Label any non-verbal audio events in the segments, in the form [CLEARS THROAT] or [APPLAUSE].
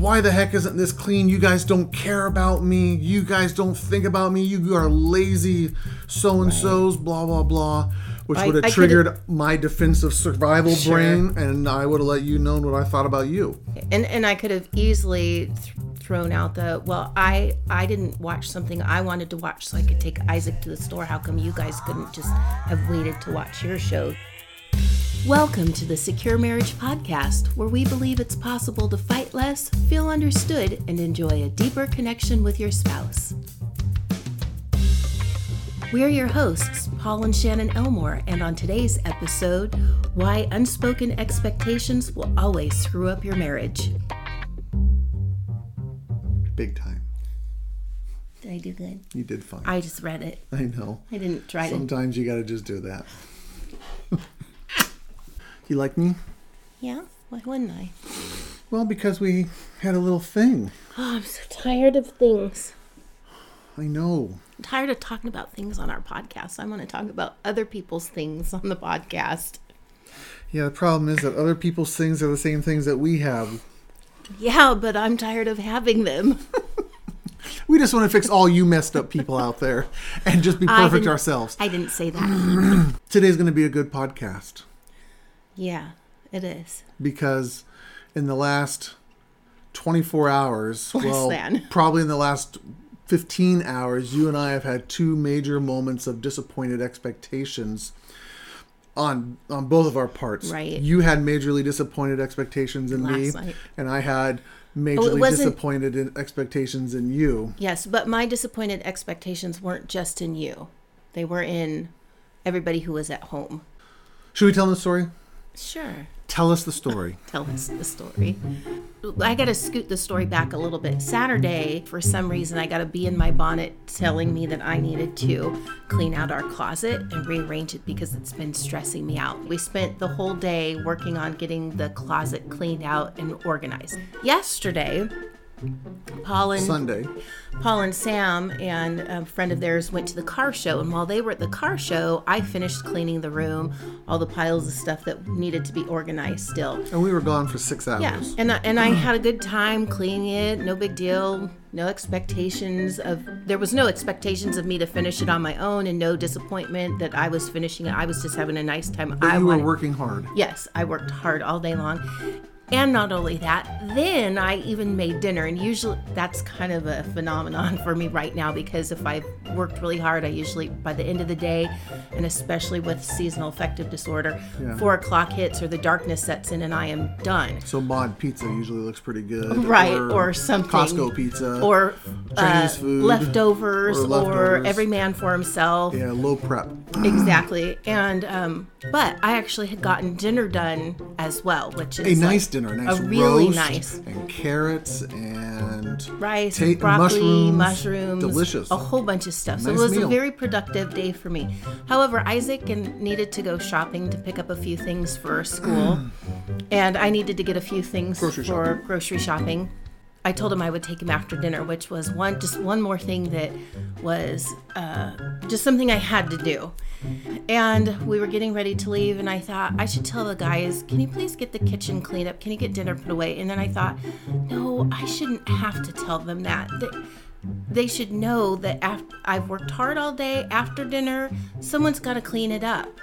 why the heck isn't this clean? You guys don't care about me. You guys don't think about me. You are lazy so and so's, blah, blah, blah. Which I- would have I could've- triggered my defensive survival Sure. brain, and I would have let you know what I thought about you. and and I could have easily th- thrown out the well I I didn't watch something I wanted to watch so I could take Isaac to the store how come you guys couldn't just have waited to watch your show Welcome to the Secure Marriage Podcast, where we believe it's possible to fight less, feel understood, and enjoy a deeper connection with your spouse. We're your hosts, Paul and Shannon Elmore, and on today's episode, why unspoken expectations will always screw up your marriage. Big time. Did I do good? You did fine. I just read it. I know. I didn't try to. Sometimes you got to just do that. You like me? Yeah? Why wouldn't I? Well, because we had a little thing. Oh, I'm so tired of things. I know. I'm tired of talking about things on our podcast. I want to talk about other people's things on the podcast. Yeah, the problem is that other people's things are the same things that we have. Yeah, but I'm tired of having them. [LAUGHS] We just want to fix all you messed up people out there and just be perfect didn't- ourselves. I didn't say that. [CLEARS THROAT] Today's going to be a good podcast yeah, it is. because in the last 24 hours, Less well, than. [LAUGHS] probably in the last 15 hours, you and I have had two major moments of disappointed expectations on on both of our parts. Right. You had majorly disappointed expectations in me, night. and I had oh, majorly wasn't- disappointed in expectations in you. Yes, but my disappointed expectations weren't just in you, they were in everybody who was at home. Should we tell them the story? Sure. Tell us the story. [LAUGHS] tell us the story. I got to scoot the story back a little bit. Saturday, for some reason, I got a bee in my bonnet telling me that I needed to clean out our closet and rearrange it because it's been stressing me out. We spent the whole day working on getting the closet cleaned out and organized. Yesterday, Paul and Sunday. Paul and Sam and a friend of theirs went to the car show, and while they were at the car show, I finished cleaning the room, all the piles of stuff that needed to be organized still. And we were gone for six hours. Yeah, and I, and I had a good time cleaning it. No big deal. No expectations of there was no expectations of me to finish it on my own, and no disappointment that I was finishing it. I was just having a nice time. But I you were working hard. Yes, I worked hard all day long. And not only that, then I even made dinner. And usually that's kind of a phenomenon for me right now because if I've worked really hard, I usually, by the end of the day, and especially with seasonal affective disorder, Yeah. four o'clock hits or the darkness sets in and I am done. So mod pizza usually looks pretty good. Right, or something. Costco pizza. Or uh, Chinese food, leftovers, or or, every man for himself. yeah, low prep. Exactly. And um but I actually had gotten dinner done as well, which is A like nice dinner, a nice a really roast nice and carrots and rice, ta- and broccoli, mushrooms. mushrooms, Delicious. a whole bunch of stuff. so it was meal. a very productive day for me. However, Isaac and needed to go shopping to pick up a few things for school, and I needed to get a few things Grocery for shopping. grocery shopping. I told him I would take him after dinner, which was one just one more thing that was uh, just something I had to do. And we were getting ready to leave, and I thought I should tell the guys, "Can you please get the kitchen cleaned up? Can you get dinner put away?" And then I thought, no, I shouldn't have to tell them that. They, they should know that af- I've worked hard all day. After dinner, someone's got to clean it up.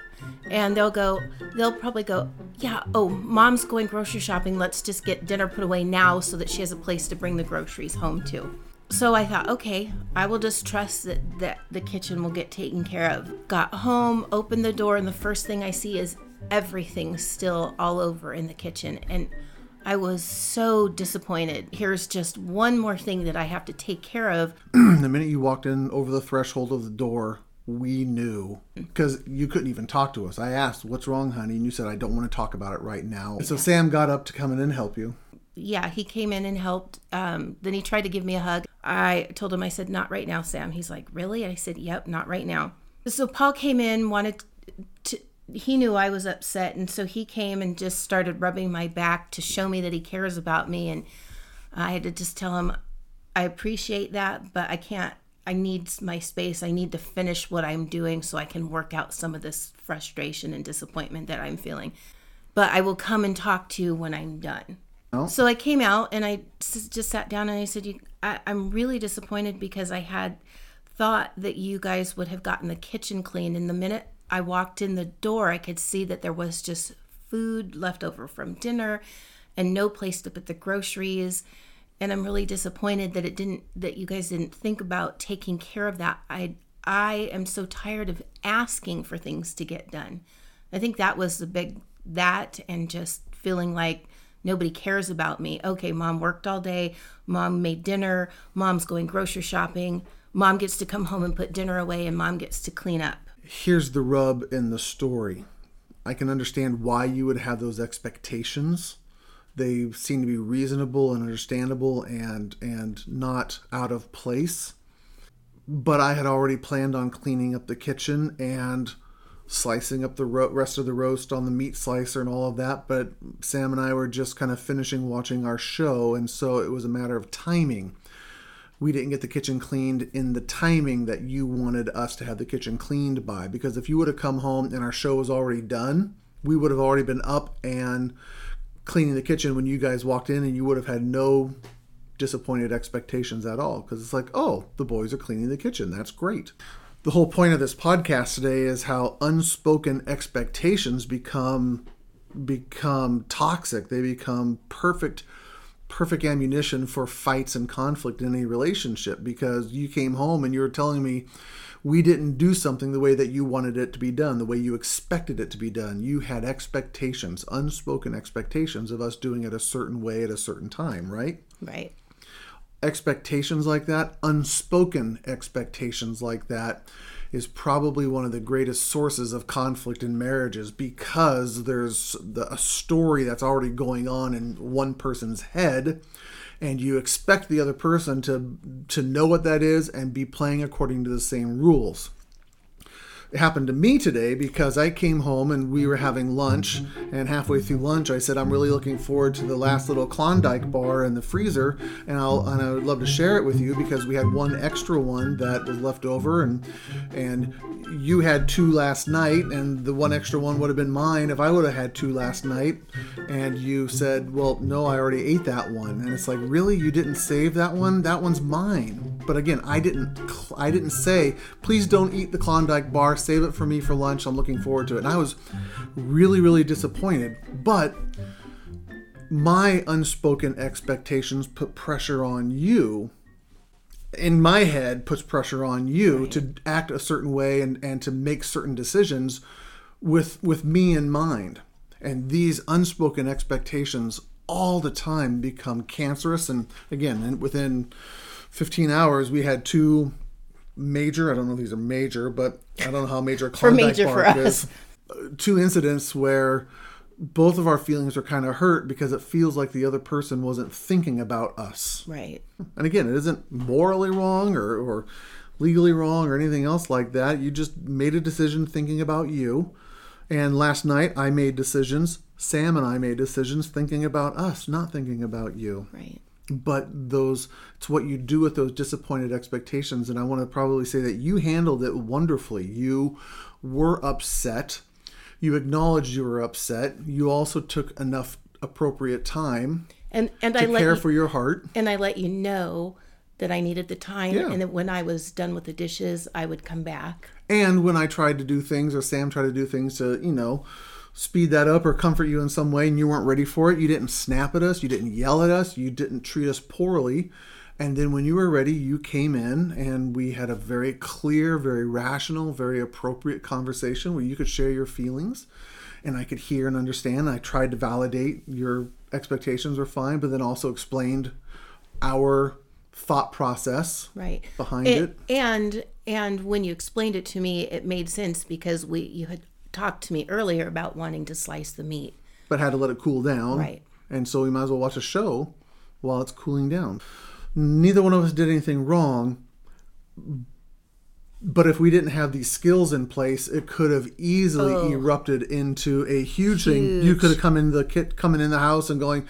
And they'll go, they'll probably go, yeah, oh, mom's going grocery shopping. Let's just get dinner put away now so that she has a place to bring the groceries home to. So I thought, okay, I will just trust that, that the kitchen will get taken care of. Got home, opened the door, and the first thing I see is everything still all over in the kitchen. And I was so disappointed. Here's just one more thing that I have to take care of. [CLEARS THROAT] the minute you walked in over the threshold of the door, we knew because you couldn't even talk to us. I asked, "What's wrong, honey?" and you said, "I don't want to talk about it right now." So Sam got up to come in and help you. yeah, he came in and helped. Um, then he tried to give me a hug. I told him, I said, not right now, Sam. He's like, really? I said, yep, not right now. So Paul came in, wanted to, he knew I was upset. And so he came and just started rubbing my back to show me that he cares about me. And I had to just tell him, I appreciate that, but I can't, I need my space. I need to finish what I'm doing so I can work out some of this frustration and disappointment that I'm feeling. But I will come and talk to you when I'm done. Oh. So I came out and I just sat down and I said, you, I, I'm really disappointed because I had thought that you guys would have gotten the kitchen clean. And the minute I walked in the door, I could see that there was just food left over from dinner and no place to put the groceries. And I'm really disappointed that it didn't, that you guys didn't think about taking care of that. I, I am so tired of asking for things to get done. I think that was the big, that and just feeling like, Nobody cares about me. Okay, mom worked all day. Mom made dinner. Mom's going grocery shopping. Mom gets to come home and put dinner away, and mom gets to clean up. Here's the rub in the story. I can understand why you would have those expectations. They seem to be reasonable and understandable and and not out of place. But I had already planned on cleaning up the kitchen and slicing up the ro- rest of the roast on the meat slicer and all of that. But Sam and I were just kind of finishing watching our show, and so it was a matter of timing. We didn't get the kitchen cleaned in the timing that you wanted us to have the kitchen cleaned by. Because if you would have come home and our show was already done, we would have already been up and cleaning the kitchen when you guys walked in, and you would have had no disappointed expectations at all. Because it's like, oh, the boys are cleaning the kitchen. That's great the whole point of this podcast today is how unspoken expectations become become toxic they become perfect perfect ammunition for fights and conflict in any relationship because you came home and you were telling me we didn't do something the way that you wanted it to be done the way you expected it to be done you had expectations unspoken expectations of us doing it a certain way at a certain time right Right. expectations like that, unspoken expectations like that, is probably one of the greatest sources of conflict in marriages because there's the, a story that's already going on in one person's head and you expect the other person to to know what that is and be playing according to the same rules it happened to me today because I came home and we were mm-hmm. having lunch. Mm-hmm. And halfway through lunch, I said, I'm really looking forward to the last little Klondike bar in the freezer. And, I'll, and I would love to share it with you because we had one extra one that was left over. And, and you had two last night. And the one extra one would have been mine if I would have had two last night. And you said, Well, no, I already ate that one. And it's like, Really? You didn't save that one? That one's mine. But again, I didn't, I didn't say, Please don't eat the Klondike bar save it for me for lunch. I'm looking forward to it. And I was really, really disappointed. But my unspoken expectations put pressure on you. In my head, puts pressure on you right. to act a certain way and, and to make certain decisions with with me in mind. And these unspoken expectations all the time become cancerous. And again, and within 15 hours, we had two major. I don't know if these are major, but I don't know how major [LAUGHS] for major for us. Is. Uh, two incidents where both of our feelings are kind of hurt because it feels like the other person wasn't thinking about us. Right. And again, it isn't morally wrong or, or legally wrong or anything else like that. You just made a decision thinking about you. And last night I made decisions. Sam and I made decisions thinking about us, not thinking about you. Right but those it's what you do with those disappointed expectations and i want to probably say that you handled it wonderfully. You were upset. You acknowledged you were upset. You also took enough appropriate time and and to i care you, for your heart. And i let you know that i needed the time yeah. and that when i was done with the dishes i would come back. And when i tried to do things or sam tried to do things to you know speed that up or comfort you in some way and you weren't ready for it. You didn't snap at us, you didn't yell at us, you didn't treat us poorly. And then when you were ready, you came in and we had a very clear, very rational, very appropriate conversation where you could share your feelings and I could hear and understand. I tried to validate your expectations were fine, but then also explained our thought process right behind it, it. And and when you explained it to me, it made sense because we you had talked to me earlier about wanting to slice the meat. But had to let it cool down. Right. And so we might as well watch a show while it's cooling down. Neither one of us did anything wrong. But if we didn't have these skills in place, it could have easily oh. erupted into a huge, huge, thing. You could have come in the kit, coming in the house and going,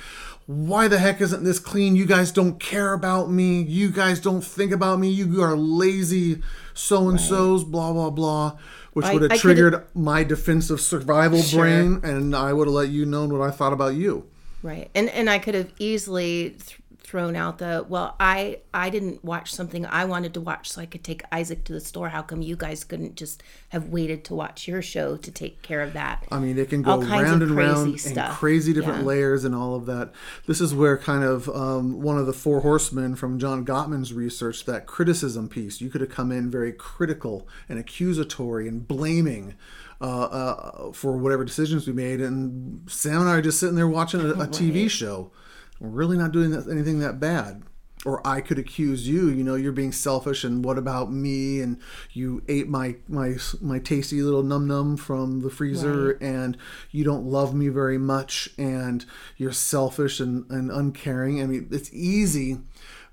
"Why the heck isn't this clean? You guys don't care about me. You guys don't think about me. You are lazy, so and so's." Blah blah blah which would have triggered my defensive survival sure. brain, and I would have let you know what I thought about you. Right. And and I could have easily th- thrown out the well I I didn't watch something I wanted to watch so I could take Isaac to the store. How come you guys couldn't just have waited to watch your show to take care of that? I mean, it can go All round and round and stuff. crazy different Yeah. layers and all of that. This is where kind of um, one of the four horsemen from John Gottman's research, that criticism piece, you could have come in very critical and accusatory and blaming. Uh, uh, for whatever decisions we made, and Sam and I are just sitting there watching a, a [LAUGHS] TV show. Really not doing that, anything that bad. Or I could accuse you, you know, you're being selfish, and what about me? And you ate my my my tasty little num num from the freezer, and you don't love me very much, and you're selfish and, and uncaring. I mean, it's easy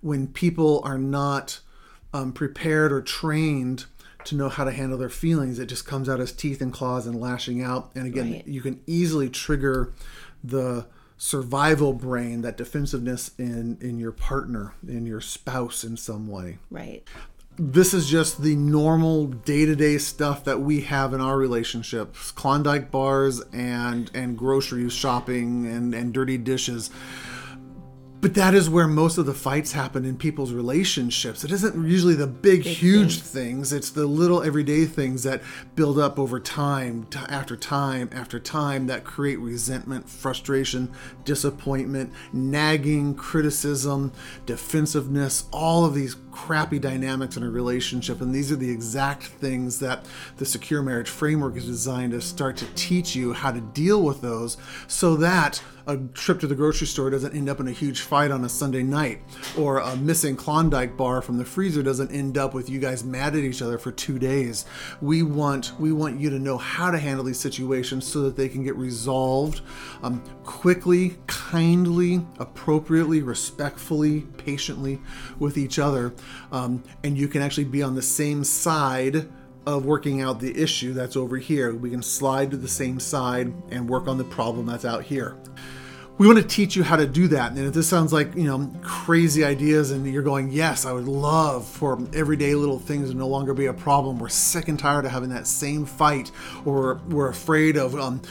when people are not um, prepared or trained to know how to handle their feelings. It just comes out as teeth and claws and lashing out. And again, Right. you can easily trigger the survival brain, that defensiveness in in your partner, in your spouse, in some way. Right. this is just the normal day-to-day stuff that we have in our relationships. Klondike bars and and grocery shopping and and dirty dishes but that is where most of the fights happen in people's relationships. It isn't usually the big, huge things. It's the little everyday things that build up over time, t- after time, after time, that create resentment, frustration, disappointment, nagging, criticism, defensiveness, all of these crappy dynamics in a relationship. And these are the exact things that the secure marriage framework is designed to start to teach you how to deal with those so that a trip to the grocery store doesn't end up in a huge fight on a Sunday night, or a missing Klondike bar from the freezer doesn't end up with you guys mad at each other for two days. We want we want you to know how to handle these situations so that they can get resolved um, quickly, kindly, appropriately, respectfully, patiently with each other, um, and you can actually be on the same side of working out the issue that's over here. We can slide to the same side and work on the problem that's out here. We want to teach you how to do that. And if this sounds like, you know, crazy ideas and you're going, yes, I would love for everyday little things to no longer be a problem. We're sick and tired of having that same fight or we're afraid of um,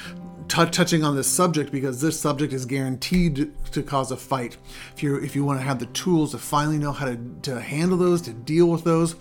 tou- touching on this subject because this subject is guaranteed to cause a fight. If you if you want to have the tools to finally know how to, to handle those, to deal with those,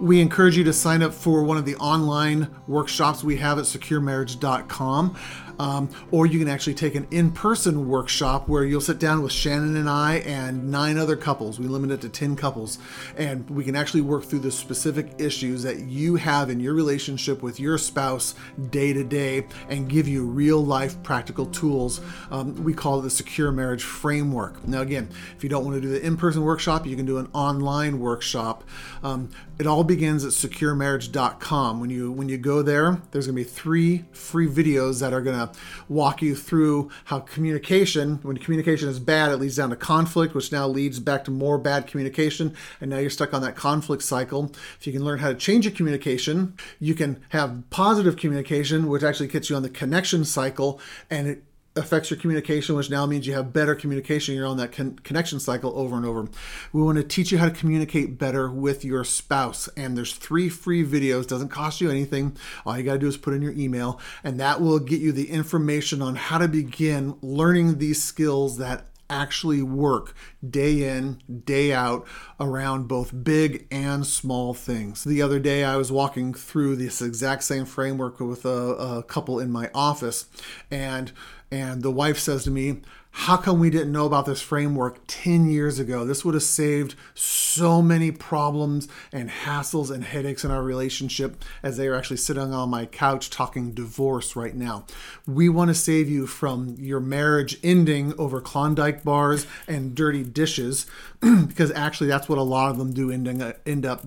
we encourage you to sign up for one of the online workshops we have at securemarriage.com. Um, or you can actually take an in person workshop where you'll sit down with Shannon and I and nine other couples. We limit it to 10 couples. And we can actually work through the specific issues that you have in your relationship with your spouse day to day and give you real life practical tools. Um, we call it the Secure Marriage Framework. Now, again, if you don't want to do the in person workshop, you can do an online workshop. Um, it all begins at securemarriage.com. When you when you go there, there's going to be three free videos that are going to walk you through how communication, when communication is bad, it leads down to conflict, which now leads back to more bad communication, and now you're stuck on that conflict cycle. If you can learn how to change your communication, you can have positive communication, which actually gets you on the connection cycle, and it affects your communication, which now means you have better communication. You're on that con- connection cycle over and over. We want to teach you how to communicate better with your spouse. And there's three free videos, doesn't cost you anything. All you got to do is put in your email, and that will get you the information on how to begin learning these skills that actually work day in, day out around both big and small things. The other day, I was walking through this exact same framework with a, a couple in my office, and and the wife says to me, how come we didn't know about this framework 10 years ago? This would have saved so many problems and hassles and headaches in our relationship as they are actually sitting on my couch talking divorce right now. We want to save you from your marriage ending over Klondike bars and dirty dishes [CLEARS THROAT] because actually that's what a lot of them do ending, end up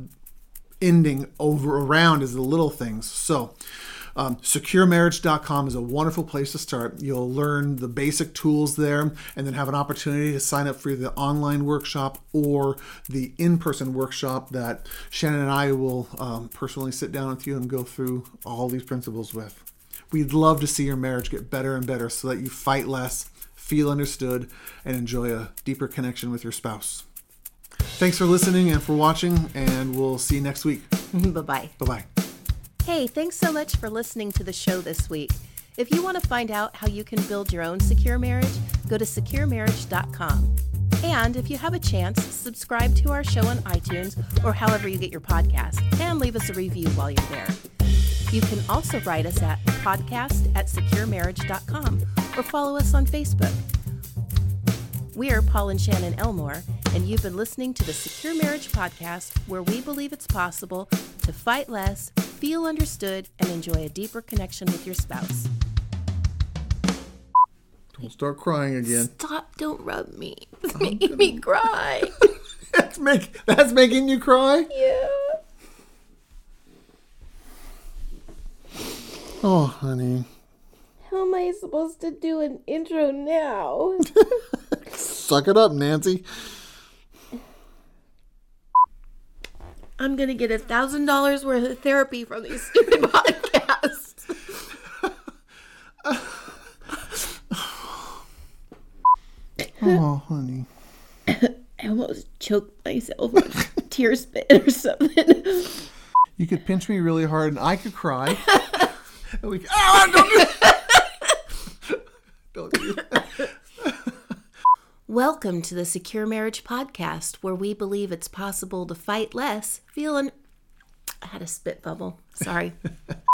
ending over around is the little things. So, um, securemarriage.com is a wonderful place to start. You'll learn the basic tools there and then have an opportunity to sign up for the online workshop or the in person workshop that Shannon and I will um, personally sit down with you and go through all these principles with. We'd love to see your marriage get better and better so that you fight less, feel understood, and enjoy a deeper connection with your spouse. Thanks for listening and for watching, and we'll see you next week. [LAUGHS] bye bye. Bye bye. Hey, thanks so much for listening to the show this week. If you want to find out how you can build your own secure marriage, go to securemarriage.com. And if you have a chance, subscribe to our show on iTunes or however you get your podcast and leave us a review while you're there. You can also write us at podcast at securemarriage.com or follow us on Facebook. We're Paul and Shannon Elmore, and you've been listening to the Secure Marriage Podcast, where we believe it's possible to fight less, feel understood, and enjoy a deeper connection with your spouse. Don't start crying again. Stop, don't rub me. [LAUGHS] It's making me cry. [LAUGHS] That's make that's making you cry. yeah. Oh, honey. How am I supposed to do an intro now? [LAUGHS] Suck it up, Nancy. I'm gonna get a thousand dollars worth of therapy from these stupid [LAUGHS] podcasts. Oh, honey. I almost choked myself on [LAUGHS] tear spit or something. You could pinch me really hard and I could cry. [LAUGHS] and we, ah, don't do that. don't do that. Welcome to the Secure Marriage Podcast, where we believe it's possible to fight less, feel un- I had a spit bubble. Sorry. [LAUGHS]